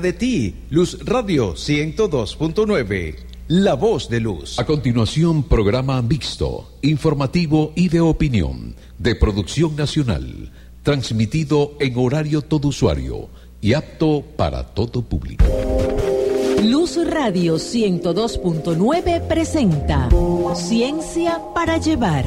de ti, Luz Radio 102.9, La Voz de Luz. A continuación, programa mixto, informativo y de opinión, de producción nacional, transmitido en horario todo usuario y apto para todo público. Luz Radio 102.9 presenta Ciencia para Llevar.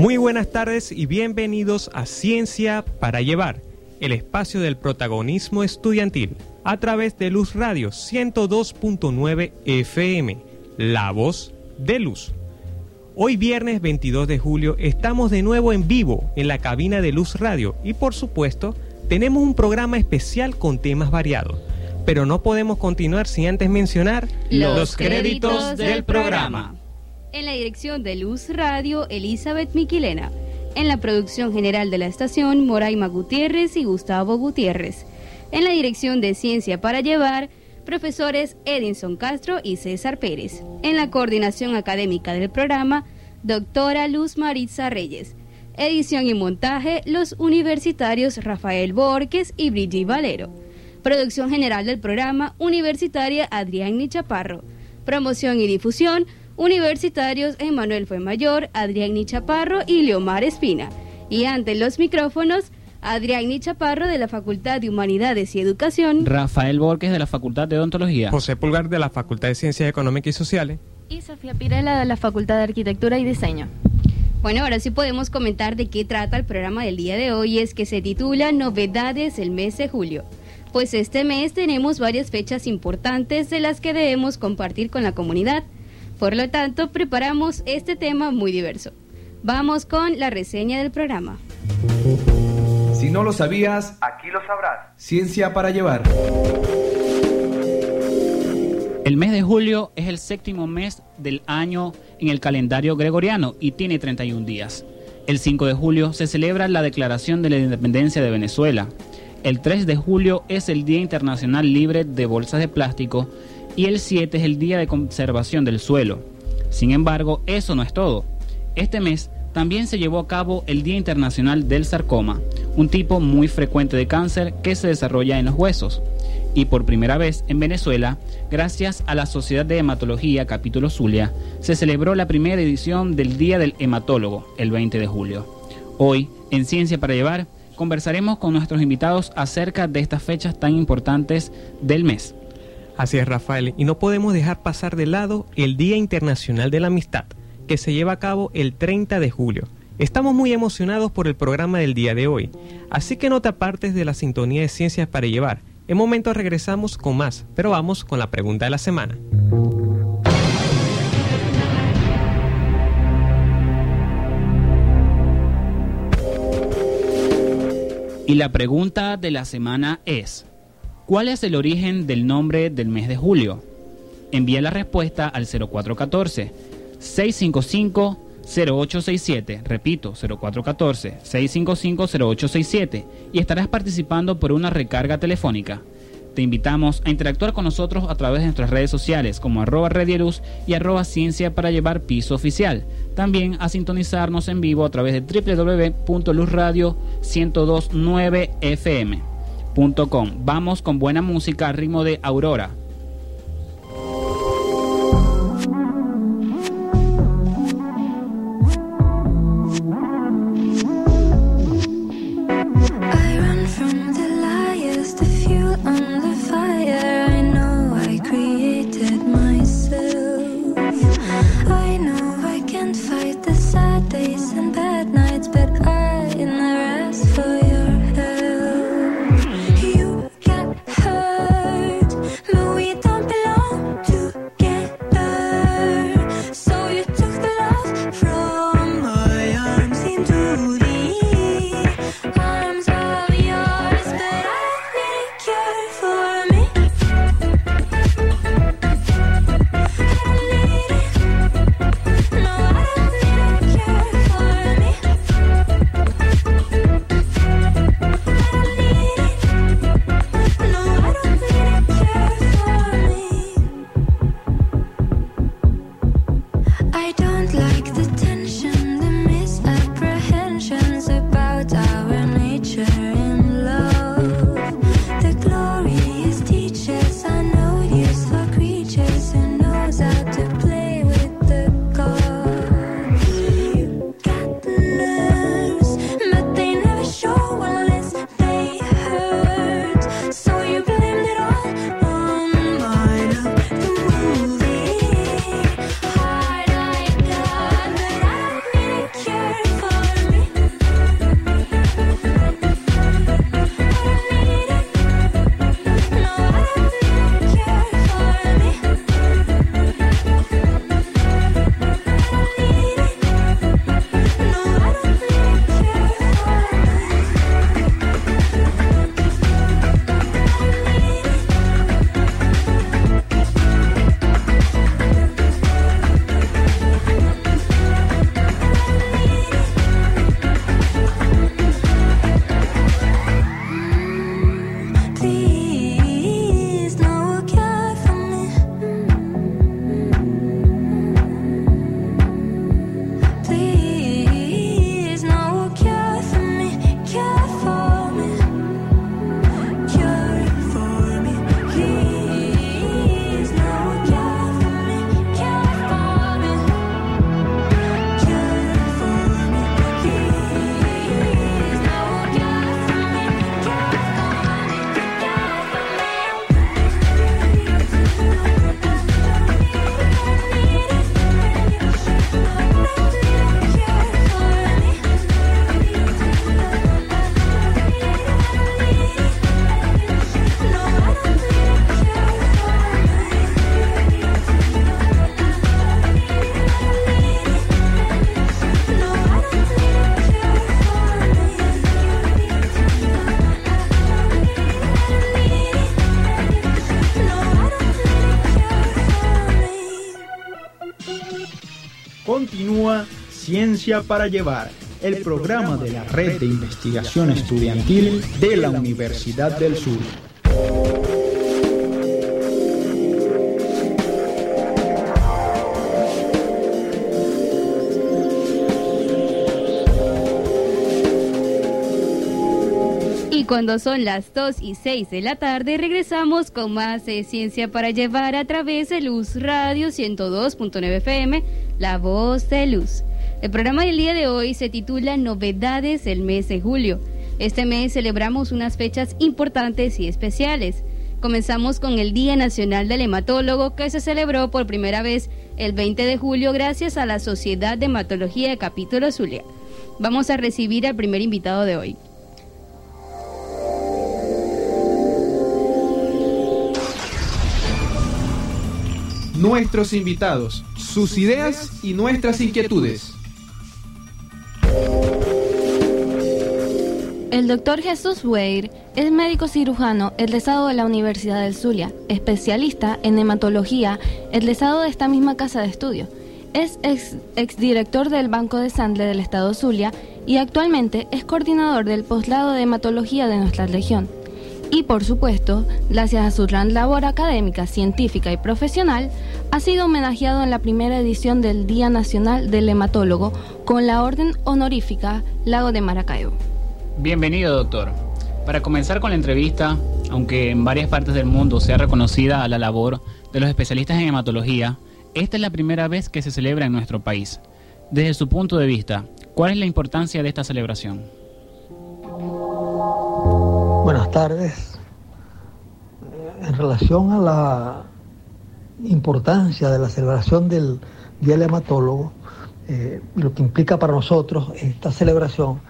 Muy buenas tardes y bienvenidos a Ciencia para Llevar, el espacio del protagonismo estudiantil, a través de Luz Radio 102.9 FM, la voz de luz. Hoy viernes 22 de julio estamos de nuevo en vivo en la cabina de Luz Radio y por supuesto tenemos un programa especial con temas variados. Pero no podemos continuar sin antes mencionar los, créditos del programa. En la dirección de Luz Radio, Elizabeth Miquilena. En la producción general de la estación, Moraima Gutiérrez y Gustavo Gutiérrez. En la dirección de Ciencia para Llevar, profesores Edinson Castro y César Pérez. En la coordinación académica del programa, doctora Luz Maritza Reyes. Edición y montaje, los universitarios Rafael Borges y Brigitte Valero. Producción general del programa, universitaria Adrián Chaparro. Promoción y difusión, universitarios Emanuel Fuemayor, Adrián Chaparro y Leomar Espina. Y ante los micrófonos, Adrián Chaparro de la Facultad de Humanidades y Educación, Rafael Borges de la Facultad de Odontología, José Pulgar de la Facultad de Ciencias Económicas y Sociales y Sofía Pirela de la Facultad de Arquitectura y Diseño. Bueno, ahora sí podemos comentar de qué trata el programa del día de hoy, es que se titula Novedades el mes de julio. Pues este mes tenemos varias fechas importantes de las que debemos compartir con la comunidad. Por lo tanto, preparamos este tema muy diverso. Vamos con la reseña del programa. Si no lo sabías, aquí lo sabrás. Ciencia para llevar. El mes de julio es el séptimo mes del año en el calendario gregoriano y tiene 31 días. El 5 de julio se celebra la declaración de la independencia de Venezuela. El 3 de julio es el Día Internacional Libre de Bolsas de Plástico y el 7 es el Día de Conservación del Suelo. Sin embargo, eso no es todo. Este mes también se llevó a cabo el Día Internacional del Sarcoma, un tipo muy frecuente de cáncer que se desarrolla en los huesos. Y por primera vez en Venezuela, gracias a la Sociedad de Hematología Capítulo Zulia, se celebró la primera edición del Día del Hematólogo, el 20 de julio. Hoy, en Ciencia para Llevar, conversaremos con nuestros invitados acerca de estas fechas tan importantes del mes. Así es, Rafael, y no podemos dejar pasar de lado el Día Internacional de la Amistad, que se lleva a cabo el 30 de julio. Estamos muy emocionados por el programa del día de hoy, así que no te apartes de la sintonía de Ciencias para Llevar. En momento regresamos con más, pero vamos con la pregunta de la semana. Y la pregunta de la semana es, ¿cuál es el origen del nombre del mes de julio? Envía la respuesta al 0414 655 0867, repito, 0414-655-0867 y estarás participando por una recarga telefónica. Te invitamos a interactuar con nosotros a través de nuestras redes sociales como arroba Redierus y arroba Ciencia para Llevar Piso Oficial. También a sintonizarnos en vivo a través de www.luzradio1029fm.com. Vamos con buena música al ritmo de Aurora. Ciencia para Llevar, el programa de la Red de Investigación Estudiantil de la Universidad del Sur. cuando son las 2 y 6 de la tarde, regresamos con más de Ciencia para Llevar a través de Luz Radio 102.9 FM, La Voz de Luz. El programa del día de hoy se titula Novedades del mes de julio. Este mes celebramos unas fechas importantes y especiales. Comenzamos con el Día Nacional del Hematólogo que se celebró por primera vez el 20 de julio gracias a la Sociedad de Hematología de Capítulo Zulia. Vamos a recibir al primer invitado de hoy. nuestros invitados, sus ideas y nuestras inquietudes. El doctor Jesús Weir es médico cirujano egresado de la Universidad del Zulia, especialista en hematología, egresado de esta misma casa de estudio. Es ex, exdirector del Banco de Sangre del Estado Zulia y actualmente es coordinador del posgrado de hematología de nuestra región. Y por supuesto, gracias a su gran labor académica, científica y profesional, ha sido homenajeado en la primera edición del Día Nacional del Hematólogo con la Orden Honorífica Lago de Maracaibo. Bienvenido, doctor. Para comenzar con la entrevista, aunque en varias partes del mundo sea reconocida la labor de los especialistas en hematología, esta es la primera vez que se celebra en nuestro país. Desde su punto de vista, ¿cuál es la importancia de esta celebración? Buenas tardes. En relación a la importancia de la celebración del Día del Hematólogo, eh, lo que implica para nosotros esta celebración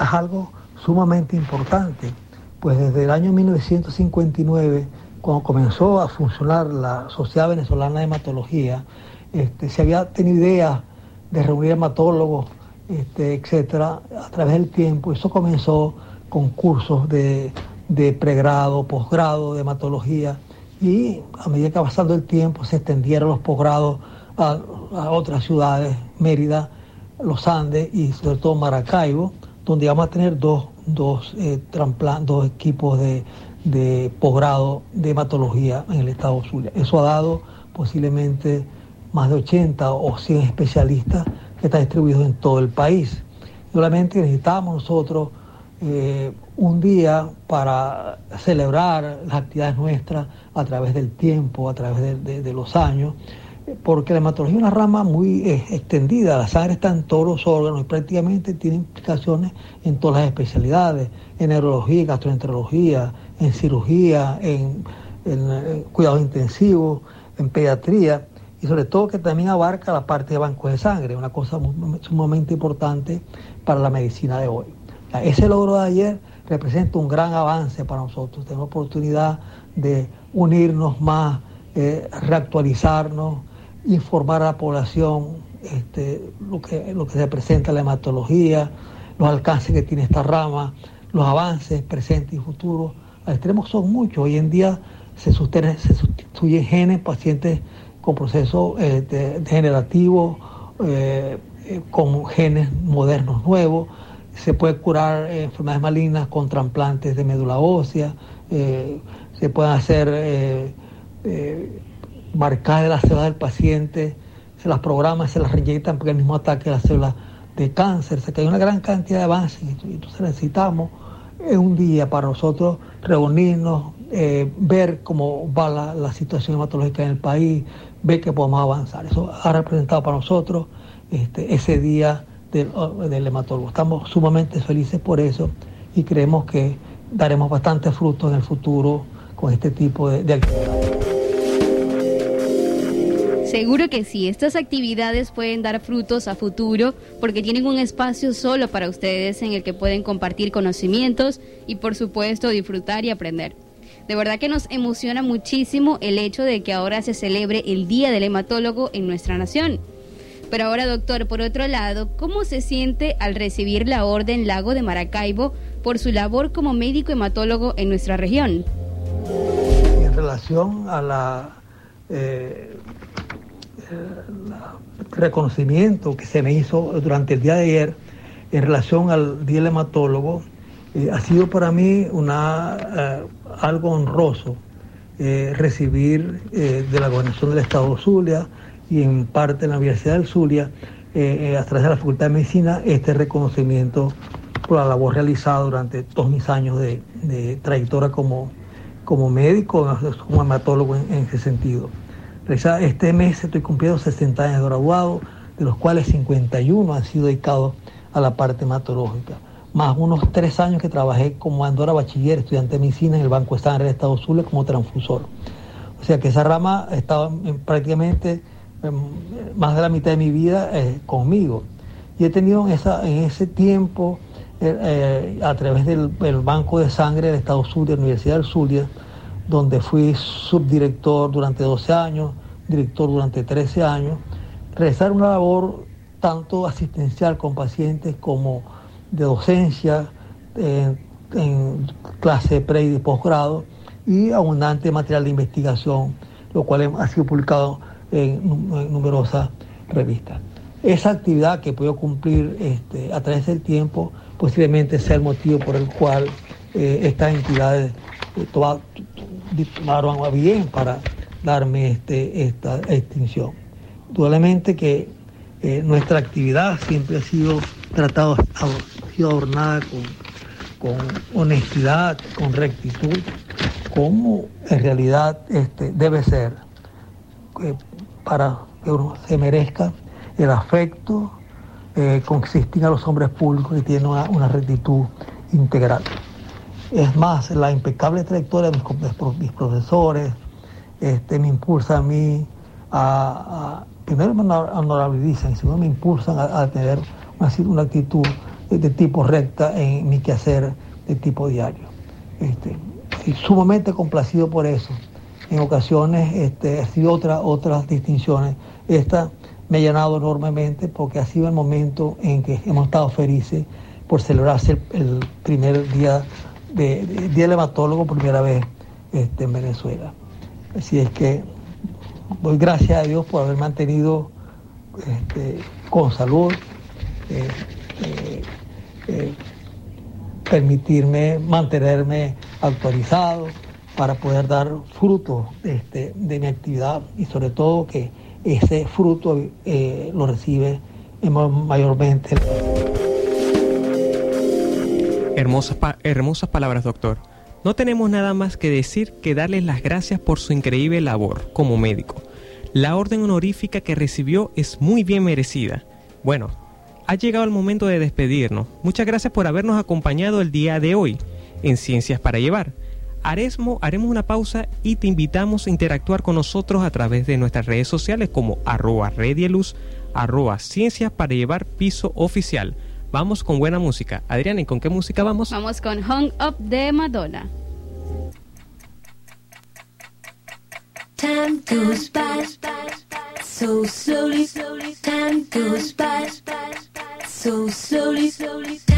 es algo sumamente importante, pues desde el año 1959, cuando comenzó a funcionar la Sociedad Venezolana de Hematología, este, se había tenido idea de reunir hematólogos, este, etcétera, a través del tiempo. Eso comenzó con cursos de, pregrado, posgrado de hematología y a medida que pasando el tiempo se extendieron los posgrados a, otras ciudades, Mérida, Los Andes y sobre todo Maracaibo, donde vamos a tener dos, eh, dos equipos de, de posgrado de hematología en el estado Zulia. Eso ha dado posiblemente más de 80 o 100 especialistas que están distribuidos en todo el país. Solamente necesitamos nosotros eh, un día para celebrar las actividades nuestras a través del tiempo, a través de, los años, porque la hematología es una rama muy eh, extendida, la sangre está en todos los órganos y prácticamente tiene implicaciones en todas las especialidades, en neurología, gastroenterología, en cirugía, en, en cuidados intensivos, en pediatría y sobre todo que también abarca la parte de bancos de sangre, una cosa sumamente importante para la medicina de hoy. Ese logro de ayer representa un gran avance para nosotros. Tenemos oportunidad de unirnos más, eh, reactualizarnos, informar a la población este, lo, que, lo que representa la hematología, los alcances que tiene esta rama, los avances presentes y futuros. Los extremos son muchos. Hoy en día se, se sustituyen genes, pacientes con procesos eh, degenerativos, eh, con genes modernos nuevos se puede curar eh, enfermedades malignas con trasplantes de médula ósea, eh, se pueden hacer eh, marcar las células del paciente, se las programan, se las reinyectan porque el mismo ataque a las células de cáncer, o sea que hay una gran cantidad de avances y entonces necesitamos un día para nosotros reunirnos, ver cómo va la, situación hematológica en el país, ver que podemos avanzar. Eso ha representado para nosotros este, ese día del, hematólogo. Estamos sumamente felices por eso y creemos que daremos bastantes frutos en el futuro con este tipo de, de actividades. Seguro que sí, estas actividades pueden dar frutos a futuro porque tienen un espacio solo para ustedes en el que pueden compartir conocimientos y por supuesto disfrutar y aprender. De verdad que nos emociona muchísimo el hecho de que ahora se celebre el Día del Hematólogo en nuestra nación. Pero ahora, doctor, por otro lado, ¿cómo se siente al recibir la Orden Lago de Maracaibo por su labor como médico hematólogo en nuestra región? En relación a la, eh, reconocimiento que se me hizo durante el día de ayer en relación al Día del Hematólogo eh, ha sido para mí una, eh, algo honroso eh, recibir de la Gobernación del Estado de Zulia y en parte de la Universidad del Zulia, a través de la Facultad de Medicina, este reconocimiento por la labor realizada durante todos mis años de, trayectoria como, como médico, como hematólogo en, en ese sentido. Este mes estoy cumpliendo 60 años de graduado, de los cuales 51 han sido dedicados a la parte hematológica, más unos tres años que trabajé como Andora Bachiller, estudiante de medicina en el Banco de Sangre de Estados Unidos como transfusor. O sea que esa rama estaba prácticamente em, más de la mitad de mi vida eh, conmigo. Y he tenido en, esa, en ese tiempo, eh, eh, a través del, Banco de Sangre de Estados Unidos, de la Universidad del Zulia, donde fui subdirector durante 12 años, director durante 13 años, realizar una labor tanto asistencial con pacientes como de docencia en clase pre y posgrado y abundante material de investigación, lo cual ha sido publicado en, numerosas revistas. Esa actividad que puedo cumplir este, a través del tiempo posiblemente sea el motivo por el cual eh, estas entidades eh, tomaron a bien para darme este, esta extinción. Indudablemente que eh, nuestra actividad siempre ha sido tratada, ha sido adornada con, honestidad, con rectitud, como en realidad este, debe ser, eh, para que uno se merezca el afecto eh, con se a los hombres públicos y tienen una, rectitud integral. Es más, la impecable trayectoria de mis, profesores este, me impulsa a mí a primero me honorabilizan y segundo me impulsan a, tener una, actitud de, tipo recta en mi quehacer de tipo diario. Este, sumamente complacido por eso. En ocasiones este, sido otra, otras distinciones. Esta me ha llenado enormemente porque ha sido el momento en que hemos estado felices por celebrarse el, primer día de, del Hematólogo, primera vez este, en Venezuela. Así es que doy gracias a Dios por haber mantenido este, con salud, eh, eh, eh, permitirme mantenerme actualizado para poder dar fruto este, de mi actividad y sobre todo que ese fruto lo recibe mayormente. Hermosas, hermosas palabras, doctor. No tenemos nada más que decir que darles las gracias por su increíble labor como médico. La orden honorífica que recibió es muy bien merecida. Bueno, ha llegado el momento de despedirnos. Muchas gracias por habernos acompañado el día de hoy en Ciencias para Llevar. Haremos, haremos una pausa y te invitamos a interactuar con nosotros a través de nuestras redes sociales como arroba redieluz, arroba ciencias para llevar piso oficial. Vamos con buena música. Adriana, ¿y con qué música vamos? Vamos con Hung Up de Madonna. Time goes by so slowly, time goes by so slowly, time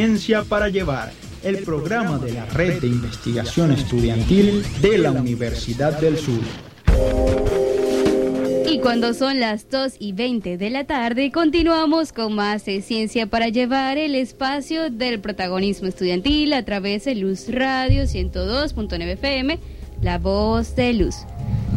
Ciencia para Llevar, el programa de la Red de Investigación Estudiantil de la Universidad del Sur. Y cuando son las 2 y 20 de la tarde, continuamos con más de Ciencia para llevar el espacio del protagonismo estudiantil a través de Luz Radio 102.9 FM, La Voz de Luz.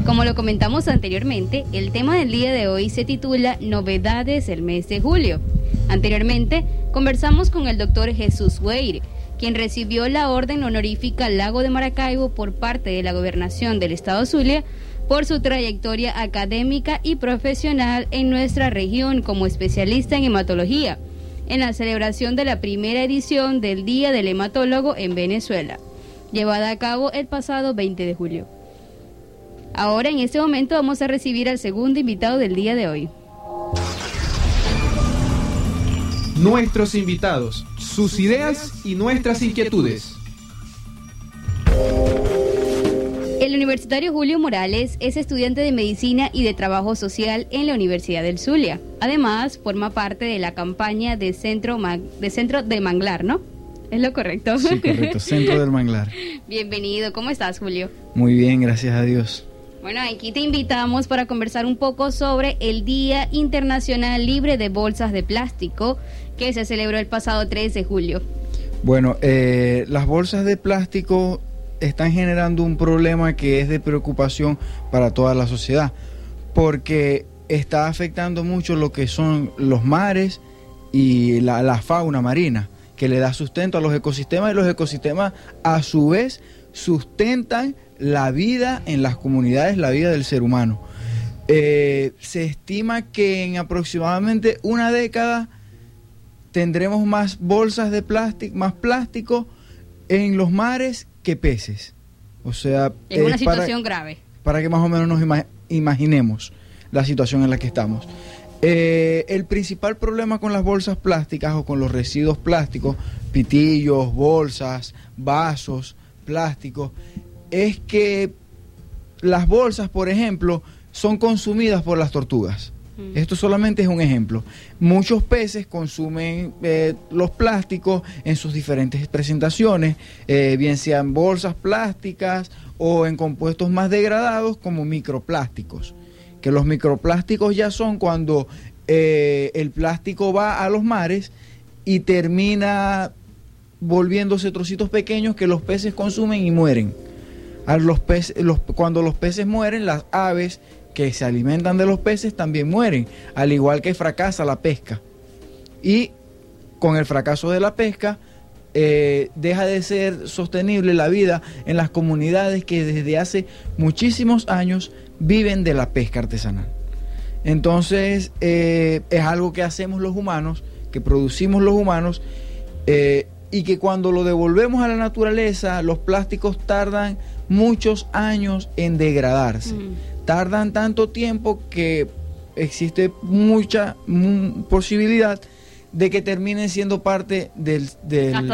Como lo comentamos anteriormente, el tema del día de hoy se titula Novedades del mes de julio. Anteriormente, conversamos con el doctor Jesús Weir, quien recibió la orden honorífica Lago de Maracaibo por parte de la gobernación del estado Zulia por su trayectoria académica y profesional en nuestra región como especialista en hematología, en la celebración de la primera edición del Día del Hematólogo en Venezuela, llevada a cabo el pasado 20 de julio. Ahora, en este momento, vamos a recibir al segundo invitado del día de hoy. Nuestros invitados, sus ideas y nuestras inquietudes. El universitario Julio Morales es estudiante de medicina y de trabajo social en la Universidad del Zulia. Además, forma parte de la campaña de Centro, de, Centro del Manglar, ¿no? ¿Es lo correcto? Sí, correcto, Centro del Manglar. Bienvenido, ¿cómo estás, Julio? Muy bien, gracias a Dios. Bueno, aquí te invitamos para conversar un poco sobre el Día Internacional Libre de Bolsas de Plástico que se celebró el pasado 3 de julio. Bueno, eh, las bolsas de plástico están generando un problema que es de preocupación para toda la sociedad, porque está afectando mucho lo que son los mares y la, fauna marina, que le da sustento a los ecosistemas y los ecosistemas a su vez sustentan la vida en las comunidades, la vida del ser humano. Eh, se estima que en aproximadamente una década tendremos más bolsas de plástico, más plástico en los mares que peces. O sea, es una situación grave. Para que más o menos nos imaginemos la situación en la que estamos. Eh, el principal problema con las bolsas plásticas o con los residuos plásticos, pitillos, bolsas, vasos, plásticos, es que las bolsas, por ejemplo, son consumidas por las tortugas. Esto solamente es un ejemplo. Muchos peces consumen eh, los plásticos en sus diferentes presentaciones, eh, bien sean bolsas plásticas o en compuestos más degradados como microplásticos. Que los microplásticos ya son cuando eh, el plástico va a los mares y termina volviéndose trocitos pequeños que los peces consumen y mueren. Cuando los peces mueren, las aves que se alimentan de los peces también mueren, al igual que fracasa la pesca. Y con el fracaso de la pesca, eh, deja de ser sostenible la vida en las comunidades que desde hace muchísimos años viven de la pesca artesanal. Entonces, eh, es algo que hacemos los humanos, que producimos los humanos, eh, y que cuando lo devolvemos a la naturaleza, los plásticos tardan muchos años en degradarse. Mm tardan tanto tiempo que existe mucha posibilidad de que terminen siendo parte del, del,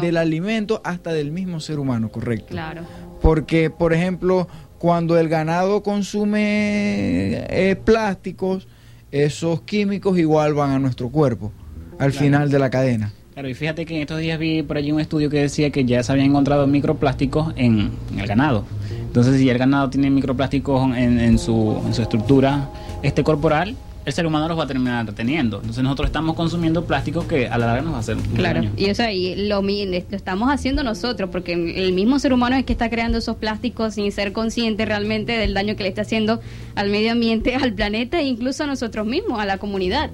del alimento hasta del mismo ser humano, correcto. Claro. Porque, por ejemplo, cuando el ganado consume eh, plásticos, esos químicos igual van a nuestro cuerpo al final de la cadena. Claro, y fíjate que en estos días vi por allí un estudio que decía que ya se habían encontrado microplásticos en, el ganado. Entonces, si el ganado tiene microplásticos en, su, en su estructura este corporal, el ser humano los va a terminar reteniendo. Entonces nosotros estamos consumiendo plástico que a la larga nos va a hacer Claro, y eso ahí lo, lo, estamos haciendo nosotros, porque el mismo ser humano es que está creando esos plásticos sin ser consciente realmente del daño que le está haciendo al medio ambiente, al planeta e incluso a nosotros mismos, a la comunidad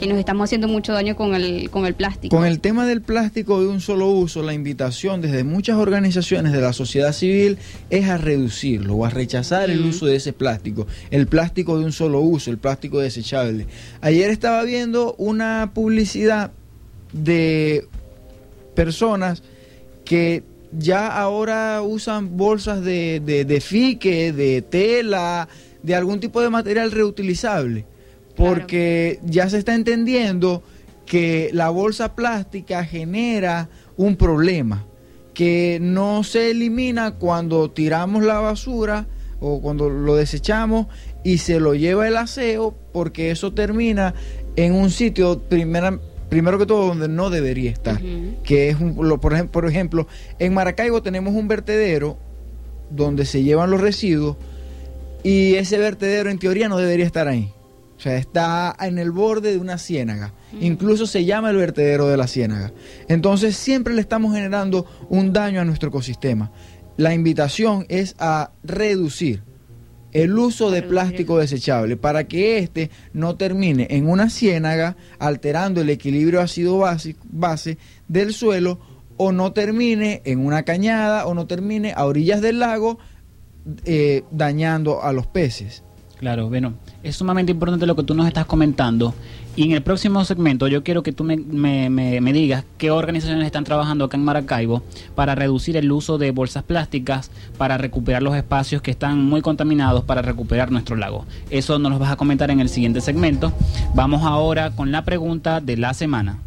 que nos estamos haciendo mucho daño con el, con el plástico. Con el tema del plástico de un solo uso, la invitación desde muchas organizaciones de la sociedad civil es a reducirlo o a rechazar el uso de ese plástico, el plástico de un solo uso, el plástico desechable. Ayer estaba viendo una publicidad de personas que ya ahora usan bolsas de, de, de fique, de tela, de algún tipo de material reutilizable porque ya se está entendiendo que la bolsa plástica genera un problema que no se elimina cuando tiramos la basura o cuando lo desechamos y se lo lleva el aseo porque eso termina en un sitio primera, primero que todo donde no debería estar, que es un, por, ejemplo, por ejemplo, en Maracaibo tenemos un vertedero donde se llevan los residuos y ese vertedero en teoría no debería estar ahí. O sea, está en el borde de una ciénaga. Incluso se llama el vertedero de la ciénaga. Entonces siempre le estamos generando un daño a nuestro ecosistema. La invitación es a reducir el uso de plástico desechable para que éste no termine en una ciénaga alterando el equilibrio ácido base, base del suelo o no termine en una cañada o no termine a orillas del lago eh, dañando a los peces. Claro, bueno, es sumamente importante lo que tú nos estás comentando. Y en el próximo segmento yo quiero que tú me, me, digas qué organizaciones están trabajando acá en Maracaibo para reducir el uso de bolsas plásticas, para recuperar los espacios que están muy contaminados, para recuperar nuestro lago. Eso nos lo vas a comentar en el siguiente segmento. Vamos ahora con la pregunta de la semana.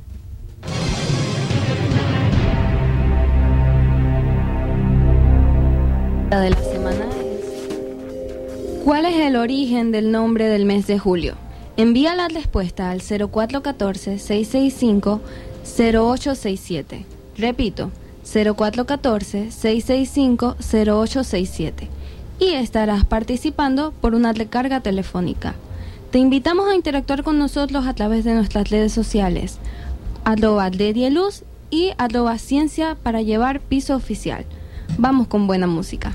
De la semana ¿Cuál es el origen del nombre del mes de julio? Envía la respuesta al 0414-665-0867. Repito, 0414-665-0867. Y estarás participando por una recarga telefónica. Te invitamos a interactuar con nosotros a través de nuestras redes sociales, arroba Luz y arroba Ciencia para llevar piso oficial. Vamos con buena música.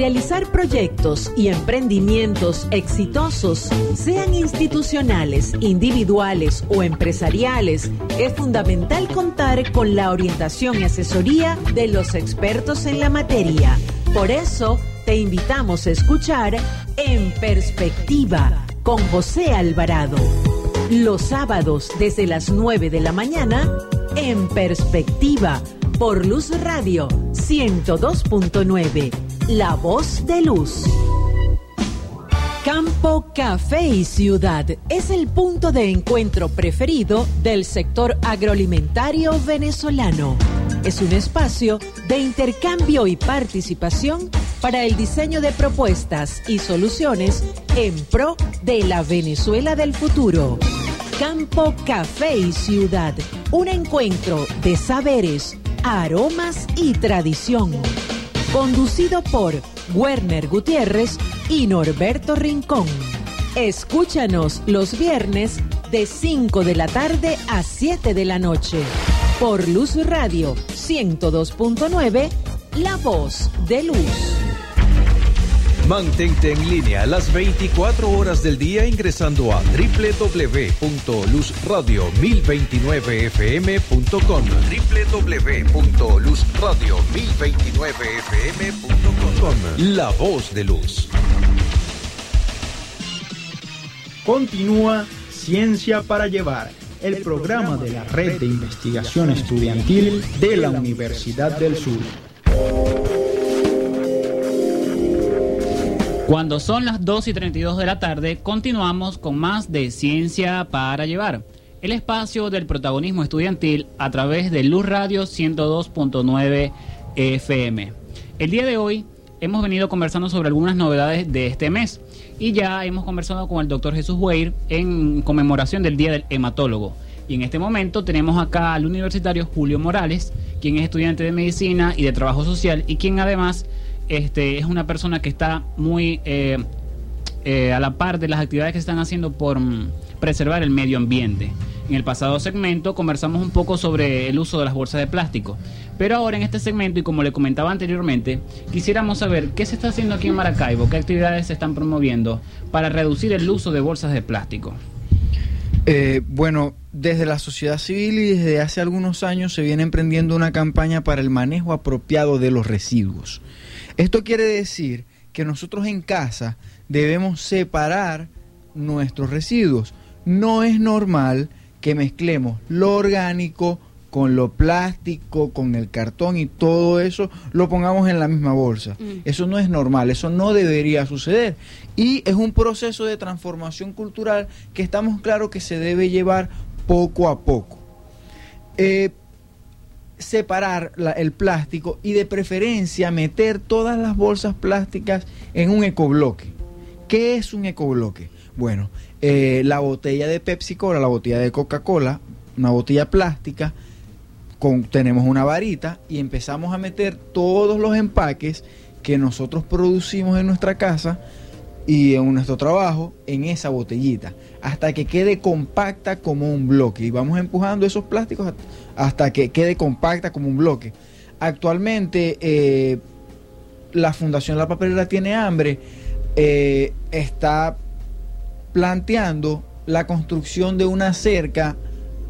Materializar proyectos y emprendimientos exitosos, sean institucionales, individuales o empresariales, es fundamental contar con la orientación y asesoría de los expertos en la materia. Por eso, te invitamos a escuchar En Perspectiva con José Alvarado. Los sábados desde las 9 de la mañana, En Perspectiva, por Luz Radio 102.9 la voz de luz. Campo Café y Ciudad es el punto de encuentro preferido del sector agroalimentario venezolano. Es un espacio de intercambio y participación para el diseño de propuestas y soluciones en pro de la Venezuela del futuro. Campo Café y Ciudad, un encuentro de saberes, aromas y tradición conducido por Werner Gutiérrez y Norberto Rincón. Escúchanos los viernes de 5 de la tarde a 7 de la noche por Luz Radio 102.9, La Voz de Luz. Mantente en línea las 24 horas del día ingresando a www.luzradio1029fm.com www.luzradio1029fm.com La voz de luz. Continúa Ciencia para Llevar, el programa de la Red de Investigación Estudiantil de la Universidad del Sur. Cuando son las 2 y 32 de la tarde, continuamos con más de Ciencia para Llevar, el espacio del protagonismo estudiantil a través de Luz Radio 102.9 FM. El día de hoy hemos venido conversando sobre algunas novedades de este mes y ya hemos conversado con el doctor Jesús Weir en conmemoración del Día del Hematólogo. Y en este momento tenemos acá al universitario Julio Morales, quien es estudiante de medicina y de trabajo social y quien además este, es una persona que está muy eh, eh, a la par de las actividades que se están haciendo por mm, preservar el medio ambiente. En el pasado segmento conversamos un poco sobre el uso de las bolsas de plástico, pero ahora en este segmento y como le comentaba anteriormente, quisiéramos saber qué se está haciendo aquí en Maracaibo, qué actividades se están promoviendo para reducir el uso de bolsas de plástico. Eh, bueno, desde la sociedad civil y desde hace algunos años se viene emprendiendo una campaña para el manejo apropiado de los residuos. Esto quiere decir que nosotros en casa debemos separar nuestros residuos. No es normal que mezclemos lo orgánico con lo plástico, con el cartón y todo eso lo pongamos en la misma bolsa. Mm. Eso no es normal, eso no debería suceder. Y es un proceso de transformación cultural que estamos claros que se debe llevar poco a poco. Eh, separar el plástico y de preferencia meter todas las bolsas plásticas en un ecobloque. ¿Qué es un ecobloque? Bueno, eh, la botella de Pepsi Cola, la botella de Coca-Cola, una botella plástica, con, tenemos una varita y empezamos a meter todos los empaques que nosotros producimos en nuestra casa y en nuestro trabajo en esa botellita hasta que quede compacta como un bloque y vamos empujando esos plásticos hasta que quede compacta como un bloque. Actualmente eh, la Fundación La Papelera Tiene Hambre eh, está planteando la construcción de una cerca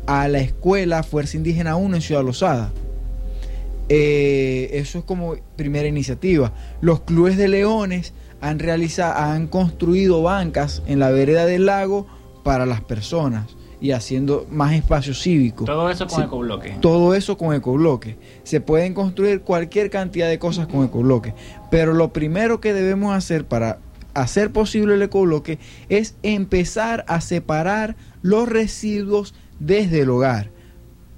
a la escuela Fuerza Indígena 1 en Ciudad Lozada. Eh, eso es como primera iniciativa. Los clubes de leones han realizado, han construido bancas en la vereda del lago para las personas y haciendo más espacio cívico. Todo eso con ecobloque. Todo eso con ecobloque. Se pueden construir cualquier cantidad de cosas con ecobloque. Pero lo primero que debemos hacer para hacer posible el ecobloque es empezar a separar los residuos desde el hogar.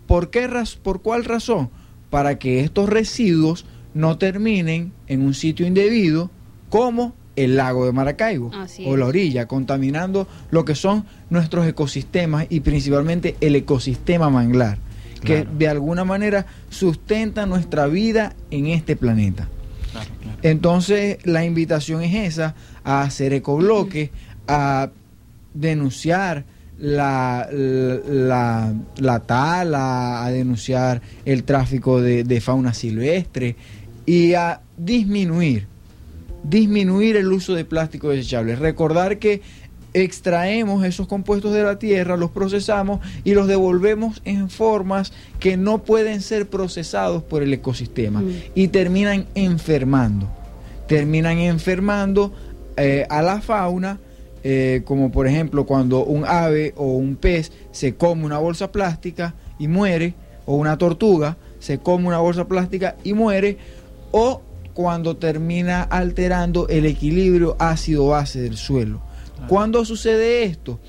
¿Por, qué, ¿Por cuál razón? Para que estos residuos no terminen en un sitio indebido como el lago de Maracaibo o la orilla, contaminando lo que son nuestros ecosistemas y principalmente el ecosistema manglar, que de alguna manera sustenta nuestra vida en este planeta. Entonces la invitación es esa, a hacer ecobloques, a denunciar la, la, la, tala, a denunciar el tráfico de fauna silvestre y a disminuir disminuir el uso de plástico desechable. Recordar que extraemos esos compuestos de la tierra, los procesamos y los devolvemos en formas que no pueden ser procesados por el ecosistema mm. y terminan enfermando. Terminan enfermando eh, a la fauna, eh, como por ejemplo cuando un ave o un pez se come una bolsa plástica y muere, o una tortuga se come una bolsa plástica y muere, o cuando termina alterando el equilibrio ácido-base del suelo. ¿Cuándo sucede esto?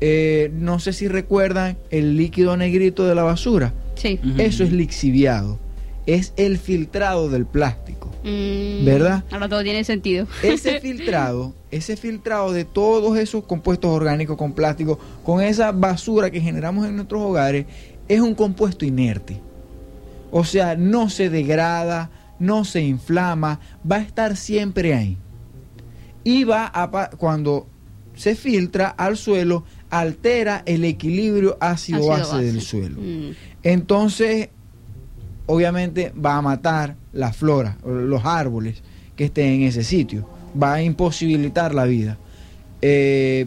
Eh, no sé si recuerdan el líquido negrito de la basura. Sí. Eso es lixiviado. Es el filtrado del plástico. Mm. ¿Verdad? Ahora todo tiene sentido. Ese filtrado, ese filtrado de todos esos compuestos orgánicos con plástico, con esa basura que generamos en nuestros hogares, es un compuesto inerte. O sea, no se degrada, no se inflama, va a estar siempre ahí. Y va a, cuando se filtra al suelo, altera el equilibrio ácido-base del suelo. Mm. Entonces, obviamente va a matar la flora, los árboles que estén en ese sitio. Va a imposibilitar la vida. Eh,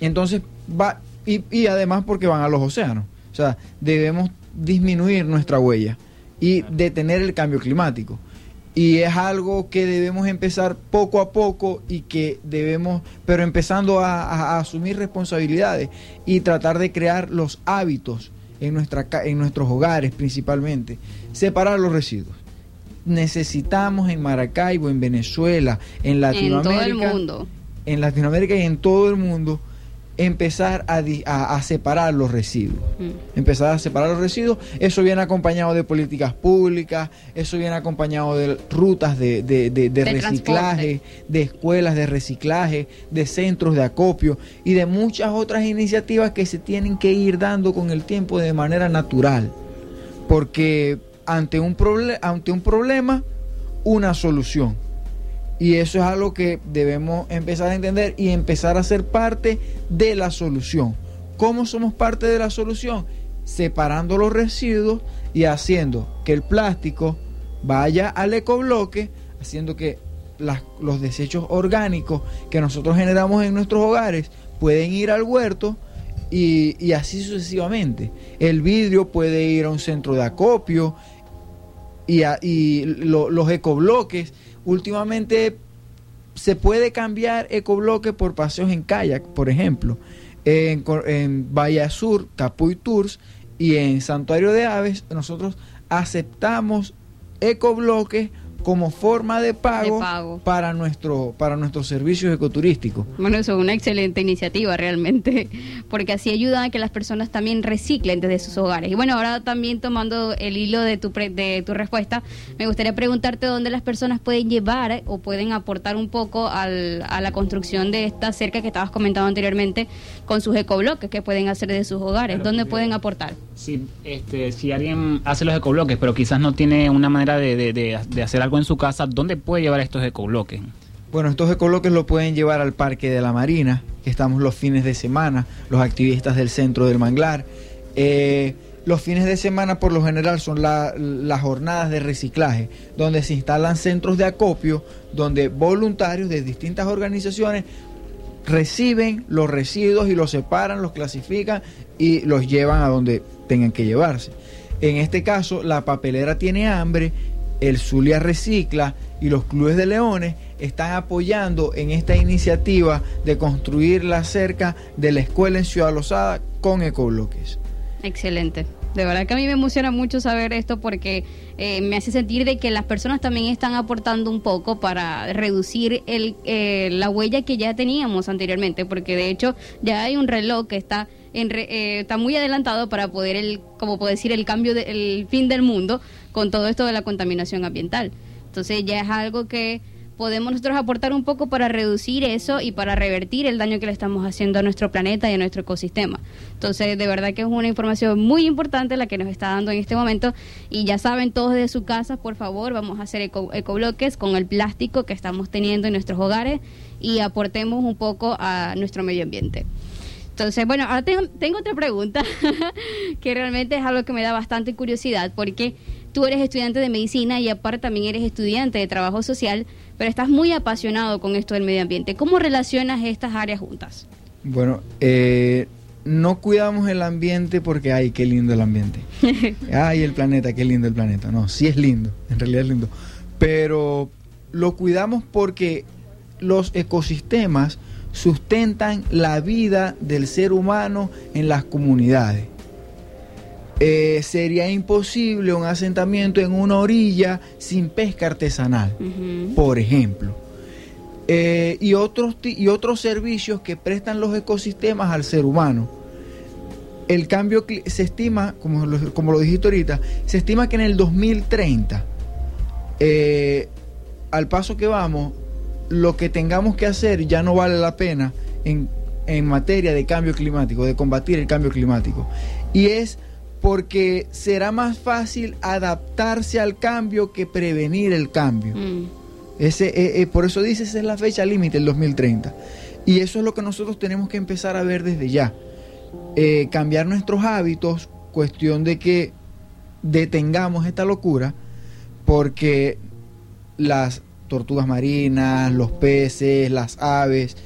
entonces, va, y, y además porque van a los océanos. O sea, debemos disminuir nuestra huella y detener el cambio climático. Y es algo que debemos empezar poco a poco y que debemos, pero empezando a, asumir responsabilidades y tratar de crear los hábitos en, nuestra, en nuestros hogares principalmente. Separar los residuos. Necesitamos en Maracaibo, en Venezuela, en Latinoamérica. En todo el mundo. En Latinoamérica y en todo el mundo empezar a, separar los residuos. Mm. Empezar a separar los residuos. Eso viene acompañado de políticas públicas, eso viene acompañado de rutas de, reciclaje, de escuelas de reciclaje, de centros de acopio y de muchas otras iniciativas que se tienen que ir dando con el tiempo de manera natural. Porque ante un, ante un problema, una solución y eso es algo que debemos empezar a entender y empezar a ser parte de la solución. ¿Cómo somos parte de la solución? Separando los residuos y haciendo que el plástico vaya al ecobloque, haciendo que los desechos orgánicos que nosotros generamos en nuestros hogares pueden ir al huerto y, así sucesivamente. El vidrio puede ir a un centro de acopio y, y los ecobloques últimamente se puede cambiar ecobloque por paseos en kayak, por ejemplo. En, en Bahía Sur, Capuy Tours y en Santuario de Aves, nosotros aceptamos ecobloques como forma de pago, para nuestro para nuestros servicios ecoturísticos. Bueno, eso es una excelente iniciativa realmente, porque así ayuda a que las personas también reciclen desde sus hogares. Y bueno, ahora también tomando el hilo de tu de tu respuesta, me gustaría preguntarte dónde las personas pueden llevar o pueden aportar un poco al, a la construcción de esta cerca que estabas comentando anteriormente con sus ecobloques que pueden hacer de sus hogares. ¿Dónde pueden aportar? Sí, este, si alguien hace los ecobloques, pero quizás no tiene una manera de, de, de, de hacer algo en su casa, ¿dónde puede llevar estos ecobloques? Bueno, estos ecobloques lo pueden llevar al Parque de la Marina, que estamos los fines de semana, los activistas del Centro del Manglar. Eh, los fines de semana por lo general son las jornadas de reciclaje, donde se instalan centros de acopio, donde voluntarios de distintas organizaciones reciben los residuos y los separan, los clasifican y los llevan a donde tengan que llevarse. En este caso, la papelera tiene hambre el Zulia Recicla y los clubes de leones están apoyando en esta iniciativa de construir la cerca de la escuela en Ciudad Lozada con ecobloques. Excelente. De verdad que a mí me emociona mucho saber esto porque eh, me hace sentir de que las personas también están aportando un poco para reducir eh, la huella que ya teníamos anteriormente, porque de hecho ya hay un reloj que está en eh, está muy adelantado para poder el como puedo decir el cambio del fin del mundo con todo esto de la contaminación ambiental. Entonces ya es algo que podemos nosotros aportar un poco para reducir eso y para revertir el daño que le estamos haciendo a nuestro planeta y a nuestro ecosistema. Entonces, de verdad que es una información muy importante la que nos está dando en este momento. Y ya saben, todos de su casa, por favor, vamos a hacer eco, ecobloques con el plástico que estamos teniendo en nuestros hogares y aportemos un poco a nuestro medio ambiente. Entonces, bueno, ahora tengo, tengo otra pregunta que realmente es algo que me da bastante curiosidad porque tú eres estudiante de medicina y aparte también eres estudiante de trabajo social, pero estás muy apasionado con esto del medio ambiente. ¿Cómo relacionas estas áreas juntas? Bueno, eh, no cuidamos el ambiente porque, ay, qué lindo el ambiente. ay, el planeta, qué lindo el planeta. No, sí es lindo, en realidad es lindo. Pero lo cuidamos porque los ecosistemas sustentan la vida del ser humano en las comunidades. Eh, sería imposible un asentamiento en una orilla sin pesca artesanal, por ejemplo. Eh, y, otros, y otros servicios que prestan los ecosistemas al ser humano. El cambio se estima, como lo, como lo dijiste ahorita, se estima que en el 2030, eh, al paso que vamos, lo que tengamos que hacer ya no vale la pena en, en materia de cambio climático, de combatir el cambio climático. Y es porque será más fácil adaptarse al cambio que prevenir el cambio. Mm. Ese, eh, eh, por eso dice, esa es la fecha límite, el 2030. Y eso es lo que nosotros tenemos que empezar a ver desde ya. Eh, cambiar nuestros hábitos, cuestión de que detengamos esta locura, porque las tortugas marinas, los peces, las aves,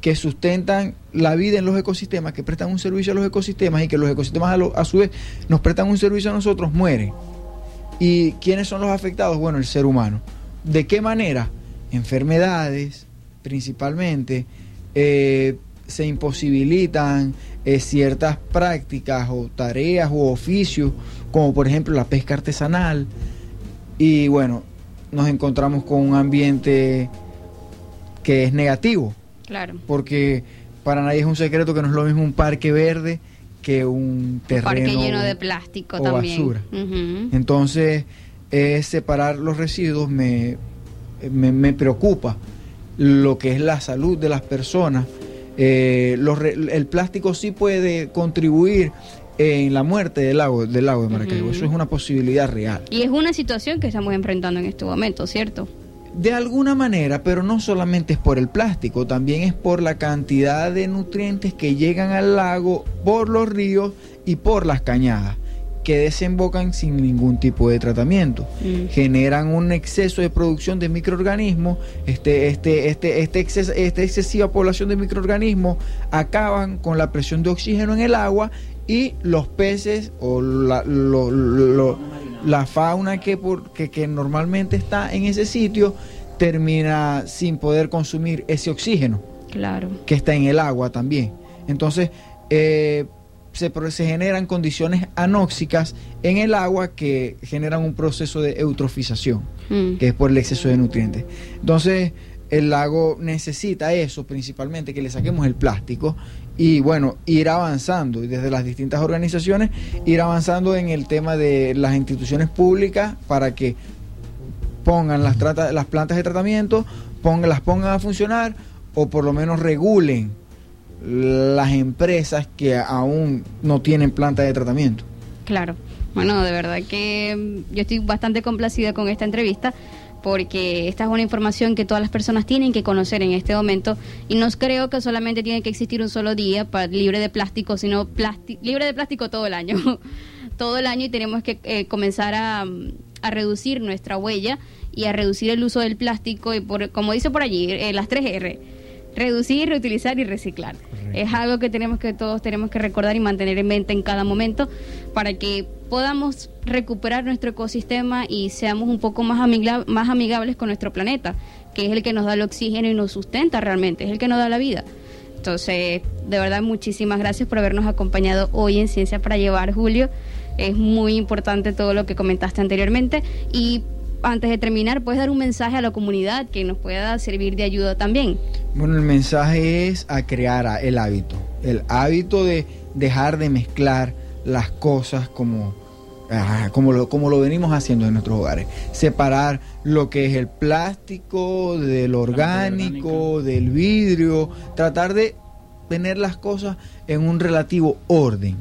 que sustentan la vida en los ecosistemas, que prestan un servicio a los ecosistemas y que los ecosistemas a, su vez nos prestan un servicio a nosotros, mueren. ¿Y quiénes son los afectados? Bueno, el ser humano. ¿De qué manera? Enfermedades, principalmente, eh, se imposibilitan eh, ciertas prácticas o tareas o oficios, como por ejemplo la pesca artesanal. Y bueno, nos encontramos con un ambiente que es negativo. Claro. Porque para nadie es un secreto que no es lo mismo un parque verde que un terreno. Un parque lleno de plástico o basura. Entonces, separar los residuos me, me, preocupa lo que es la salud de las personas. Eh, el plástico sí puede contribuir en la muerte del lago, del lago de Maracaibo. Eso es una posibilidad real. Y es una situación que estamos enfrentando en este momento, ¿cierto? De alguna manera, pero no solamente es por el plástico, también es por la cantidad de nutrientes que llegan al lago por los ríos y por las cañadas que desembocan sin ningún tipo de tratamiento. Mm. Generan un exceso de producción de microorganismos, este, este, este, este esta excesiva población de microorganismos acaban con la presión de oxígeno en el agua y los peces o la, la fauna que, por, que, normalmente está en ese sitio termina sin poder consumir ese oxígeno claro. que está en el agua también. Entonces, eh, se, se, generan condiciones anóxicas en el agua que generan un proceso de eutrofización, mm. que es por el exceso de nutrientes. Entonces, el lago necesita eso principalmente, que le saquemos el plástico y bueno, ir avanzando y desde las distintas organizaciones, ir avanzando en el tema de las instituciones públicas para que pongan las, trata, las plantas de tratamiento, pongan, las pongan a funcionar o por lo menos regulen las empresas que aún no tienen planta de tratamiento. Claro. Bueno, de verdad que yo estoy bastante complacida con esta entrevista porque esta es una información que todas las personas tienen que conocer en este momento y no creo que solamente tiene que existir un solo día para, libre de plástico, sino libre de plástico todo el año, todo el año y tenemos que eh, comenzar a, reducir nuestra huella y a reducir el uso del plástico y por, como dice por allí, eh, las 3 R, reducir, reutilizar y reciclar. Es algo que tenemos que todos tenemos que recordar y mantener en mente en cada momento para que podamos recuperar nuestro ecosistema y seamos un poco más, más amigables con nuestro planeta, que es el que nos da el oxígeno y nos sustenta realmente, es el que nos da la vida. Entonces, de verdad, muchísimas gracias por habernos acompañado hoy en Ciencia para Llevar, Julio. Es muy importante todo lo que comentaste anteriormente y antes de terminar, ¿puedes dar un mensaje a la comunidad que nos pueda servir de ayuda también? Bueno, el mensaje es a crear el hábito, el hábito de dejar de mezclar las cosas como, como, lo, como lo venimos haciendo en nuestros hogares. Separar lo que es el plástico del orgánico, del vidrio, tratar de tener las cosas en un relativo orden,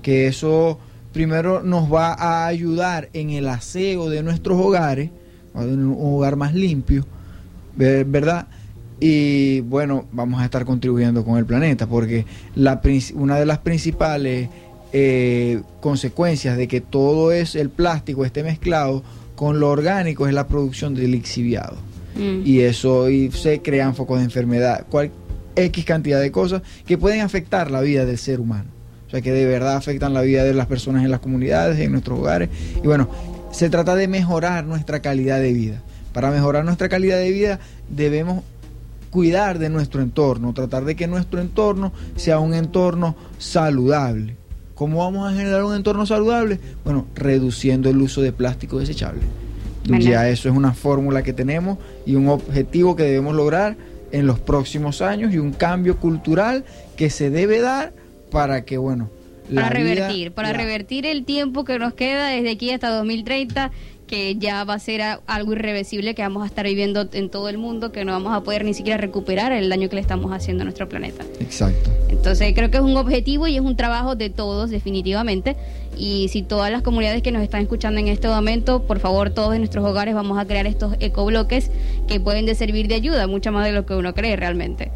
que eso primero nos va a ayudar en el aseo de nuestros hogares, en un hogar más limpio, ¿verdad? Y bueno, vamos a estar contribuyendo con el planeta, porque la, una de las principales eh, consecuencias de que todo es el plástico esté mezclado con lo orgánico es la producción del lixiviado. Mm. Y eso y se crean focos de enfermedad, cual, X cantidad de cosas que pueden afectar la vida del ser humano. O sea, que de verdad afectan la vida de las personas en las comunidades, en nuestros hogares. Y bueno, se trata de mejorar nuestra calidad de vida. Para mejorar nuestra calidad de vida debemos cuidar de nuestro entorno, tratar de que nuestro entorno sea un entorno saludable. ¿Cómo vamos a generar un entorno saludable? Bueno, reduciendo el uso de plástico desechable. Ya eso es una fórmula que tenemos y un objetivo que debemos lograr en los próximos años y un cambio cultural que se debe dar para que, bueno, para revertir, para revertir el tiempo que nos queda desde aquí hasta 2030 que ya va a ser algo irreversible que vamos a estar viviendo en todo el mundo, que no vamos a poder ni siquiera recuperar el daño que le estamos haciendo a nuestro planeta. Exacto. Entonces creo que es un objetivo y es un trabajo de todos definitivamente. Y si todas las comunidades que nos están escuchando en este momento, por favor, todos en nuestros hogares vamos a crear estos ecobloques que pueden de servir de ayuda, mucho más de lo que uno cree realmente.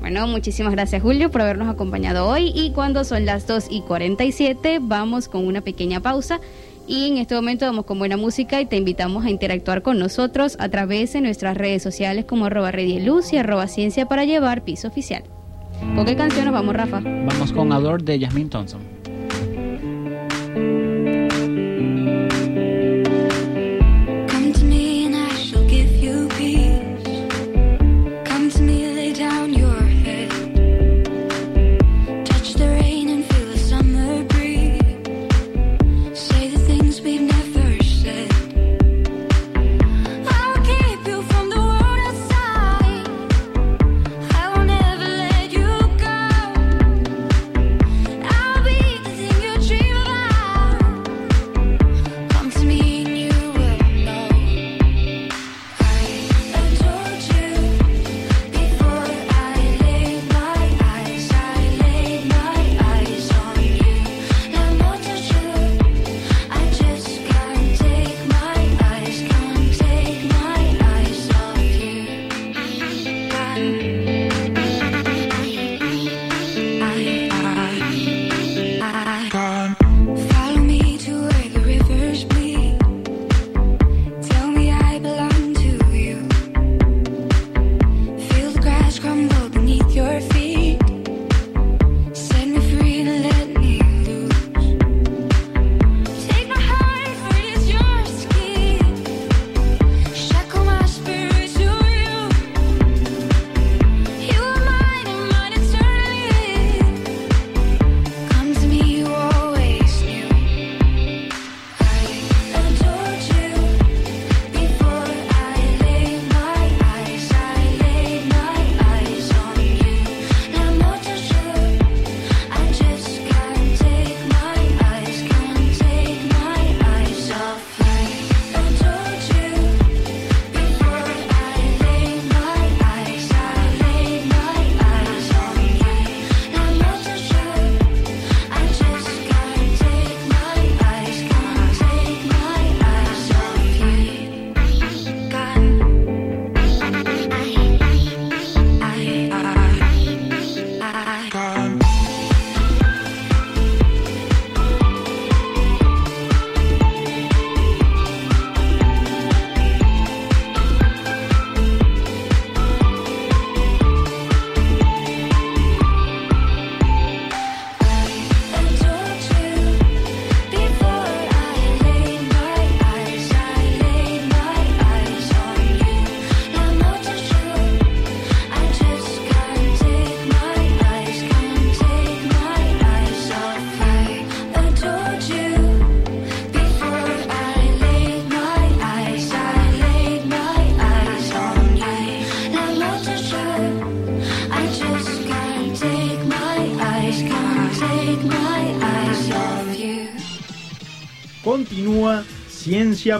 Bueno, muchísimas gracias Julio por habernos acompañado hoy y cuando son las 2 y 47 vamos con una pequeña pausa y en este momento vamos con buena música y te invitamos a interactuar con nosotros a través de nuestras redes sociales como arroba Luz y arroba Ciencia para Llevar Piso Oficial. ¿Con qué canción nos vamos, Rafa? Vamos con Ador de Jasmine Thompson.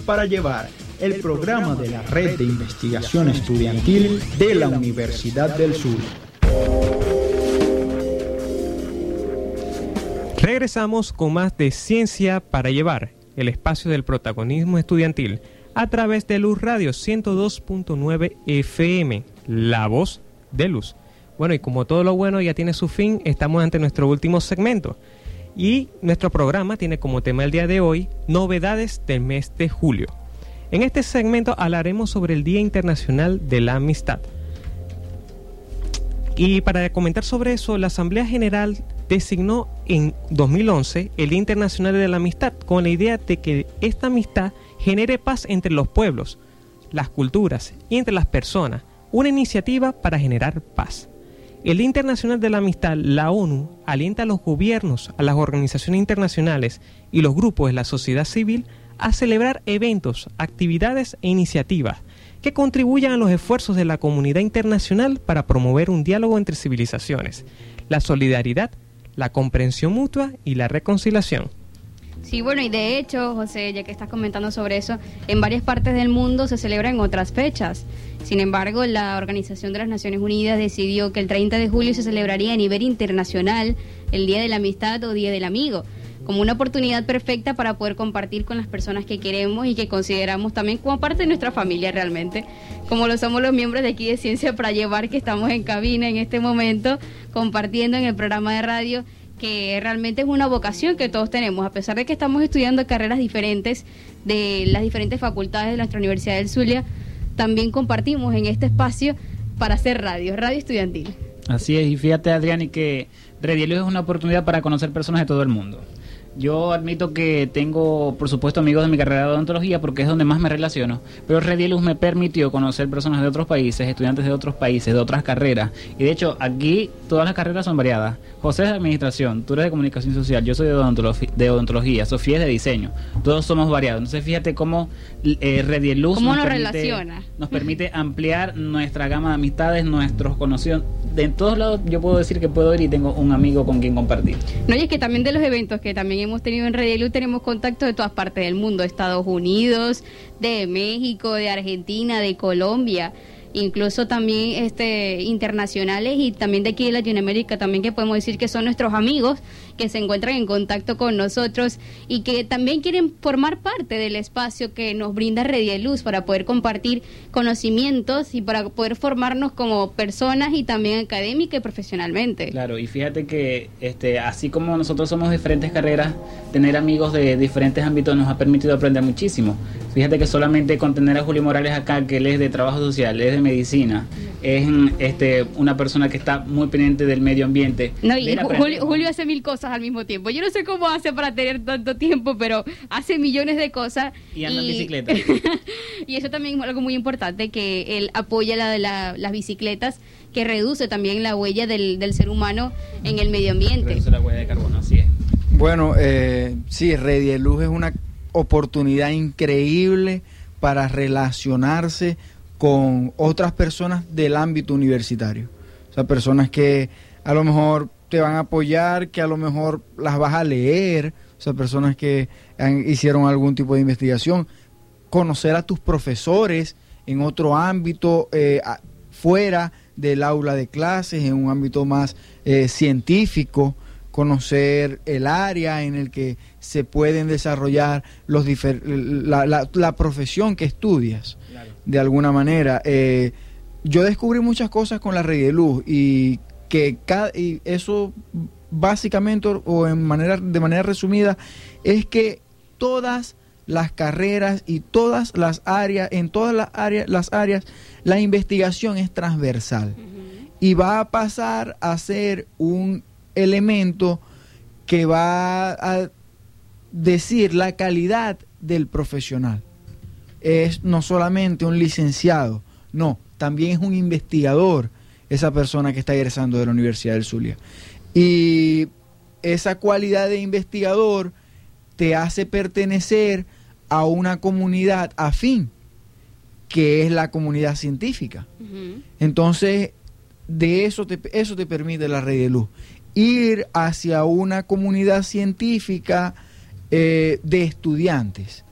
Para Llevar, el programa de la Red de Investigación Estudiantil de la Universidad del Sur. Regresamos con más de Ciencia para Llevar, el espacio del protagonismo estudiantil, a través de Luz Radio 102.9 FM, la voz de Luz. Bueno, y como todo lo bueno ya tiene su fin, estamos ante nuestro último segmento y nuestro programa tiene como tema el día de hoy novedades del mes de julio. En este segmento hablaremos sobre el Día Internacional de la Amistad. Y para comentar sobre eso, la Asamblea General designó en 2011 el Día Internacional de la Amistad con la idea de que esta amistad genere paz entre los pueblos, las culturas y entre las personas, una iniciativa para generar paz. El Día Internacional de la Amistad, la ONU, alienta a los gobiernos, a las organizaciones internacionales y los grupos de la sociedad civil a celebrar eventos, actividades e iniciativas que contribuyan a los esfuerzos de la comunidad internacional para promover un diálogo entre civilizaciones, la solidaridad, la comprensión mutua y la reconciliación. Sí, bueno, y de hecho, José, ya que estás comentando sobre eso, en varias partes del mundo se celebran otras fechas. Sin embargo, la Organización de las Naciones Unidas decidió que el 30 de julio se celebraría a nivel internacional el Día de la Amistad o Día del Amigo, como una oportunidad perfecta para poder compartir con las personas que queremos y que consideramos también como parte de nuestra familia realmente, como lo somos los miembros de aquí de Ciencia para Llevar, que estamos en cabina en este momento, compartiendo en el programa de radio que realmente es una vocación que todos tenemos, a pesar de que estamos estudiando carreras diferentes de las diferentes facultades de nuestra Universidad del Zulia, también compartimos en este espacio para hacer radio, radio estudiantil. Así es, y fíjate Adrián, y que Redielo es una oportunidad para conocer personas de todo el mundo. Yo admito que tengo, por supuesto, amigos de mi carrera de odontología porque es donde más me relaciono, pero Redielus me permitió conocer personas de otros países, estudiantes de otros países, de otras carreras. Y de hecho, aquí todas las carreras son variadas. José es de administración, tú eres de comunicación social, yo soy de, odontología, Sofía es de diseño. Todos somos variados. Entonces, fíjate cómo eh, Redielus nos, permite, nos permite ampliar nuestra gama de amistades, nuestros conocidos. De todos lados, yo puedo decir que puedo ir y tengo un amigo con quien compartir. No, y es que también de los eventos que también hemos tenido en Radio tenemos contacto de todas partes del mundo, Estados Unidos, de México, de Argentina, de Colombia incluso también este internacionales y también de aquí de Latinoamérica también que podemos decir que son nuestros amigos que se encuentran en contacto con nosotros y que también quieren formar parte del espacio que nos brinda Luz para poder compartir conocimientos y para poder formarnos como personas y también académica y profesionalmente. Claro, y fíjate que este así como nosotros somos diferentes carreras, tener amigos de diferentes ámbitos nos ha permitido aprender muchísimo. Fíjate que solamente con tener a Julio Morales acá, que él es de trabajo social, es de medicina, es este una persona que está muy pendiente del medio ambiente. No, y Julio, hace mil cosas al mismo tiempo. Yo no sé cómo hace para tener tanto tiempo, pero hace millones de cosas. Y anda en bicicleta. y eso también es algo muy importante, que él apoya la, la, las bicicletas, que reduce también la huella del, del ser humano en el medio ambiente. Reduce la huella de carbono, así es. Bueno, eh, sí, Luz es una oportunidad increíble para relacionarse con otras personas del ámbito universitario. O sea, personas que a lo mejor te van a apoyar, que a lo mejor las vas a leer, o sea, personas que hicieron algún tipo de investigación, conocer a tus profesores en otro ámbito, eh, fuera del aula de clases, en un ámbito más eh, científico. Conocer el área en el que se pueden desarrollar los la, la, profesión que estudias de alguna manera. Eh, yo descubrí muchas cosas con la red de luz y que cada, y eso básicamente o en manera de manera resumida es que todas las carreras y todas las áreas en todas las áreas las áreas la investigación es transversal. Y va a pasar a ser un elemento que va a decir la calidad del profesional. Es no solamente un licenciado, no, también es un investigador esa persona que está egresando de la Universidad del Zulia. Y esa cualidad de investigador te hace pertenecer a una comunidad afín, que es la comunidad científica. Entonces, de eso te, eso te permite la red de luz ir hacia una comunidad científica eh, de estudiantes,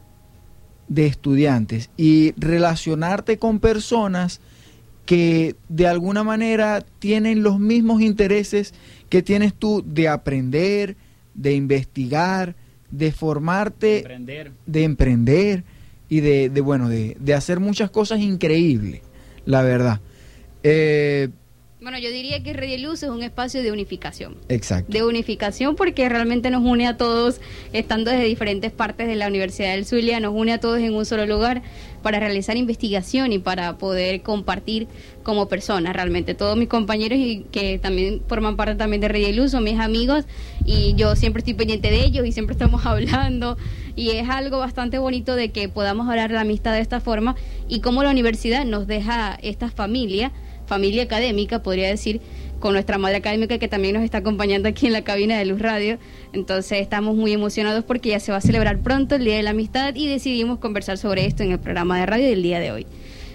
de estudiantes, y relacionarte con personas que de alguna manera tienen los mismos intereses que tienes tú de aprender, de investigar, de formarte, de emprender y de, bueno, de, hacer muchas cosas increíbles, la verdad. Eh, Bueno, yo diría que Radio Luz es un espacio de unificación. Exacto. De unificación porque realmente nos une a todos, estando desde diferentes partes de la Universidad del Zulia, nos une a todos en un solo lugar para realizar investigación y para poder compartir como personas realmente. Todos mis compañeros y que también forman parte también de Radio Luz son mis amigos y yo siempre estoy pendiente de ellos y siempre estamos hablando y es algo bastante bonito de que podamos hablar la amistad de esta forma y cómo la universidad nos deja esta familia familia académica, podría decir, con nuestra madre académica que también nos está acompañando aquí en la cabina de Luz Radio. Entonces estamos muy emocionados porque ya se va a celebrar pronto el Día de la Amistad y decidimos conversar sobre esto en el programa de radio del día de hoy.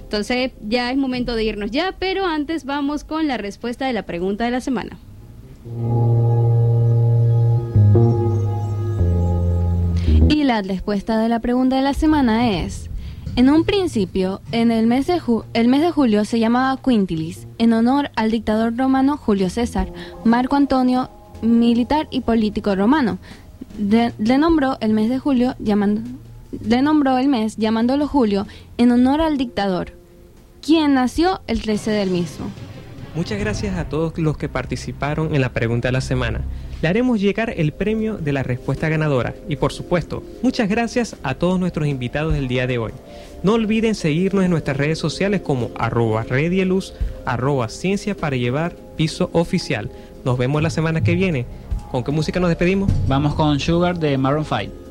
Entonces ya es momento de irnos ya, pero antes vamos con la respuesta de la pregunta de la semana. Y la respuesta de la pregunta de la semana es... En un principio, en el mes de, el mes de julio se llamaba Quintilis, en honor al dictador romano Julio César, Marco Antonio, militar y político romano. el mes de julio llamando, le nombró el mes llamándolo Julio en honor al dictador, quien nació el 13 del mismo. Muchas gracias a todos los que participaron en la pregunta de la semana. Le haremos llegar el premio de la respuesta ganadora y por supuesto, muchas gracias a todos nuestros invitados del día de hoy. No olviden seguirnos en nuestras redes sociales como arroba redieluz, arroba ciencia para llevar piso oficial. Nos vemos la semana que viene. ¿Con qué música nos despedimos? Vamos con Sugar de Maroon 5.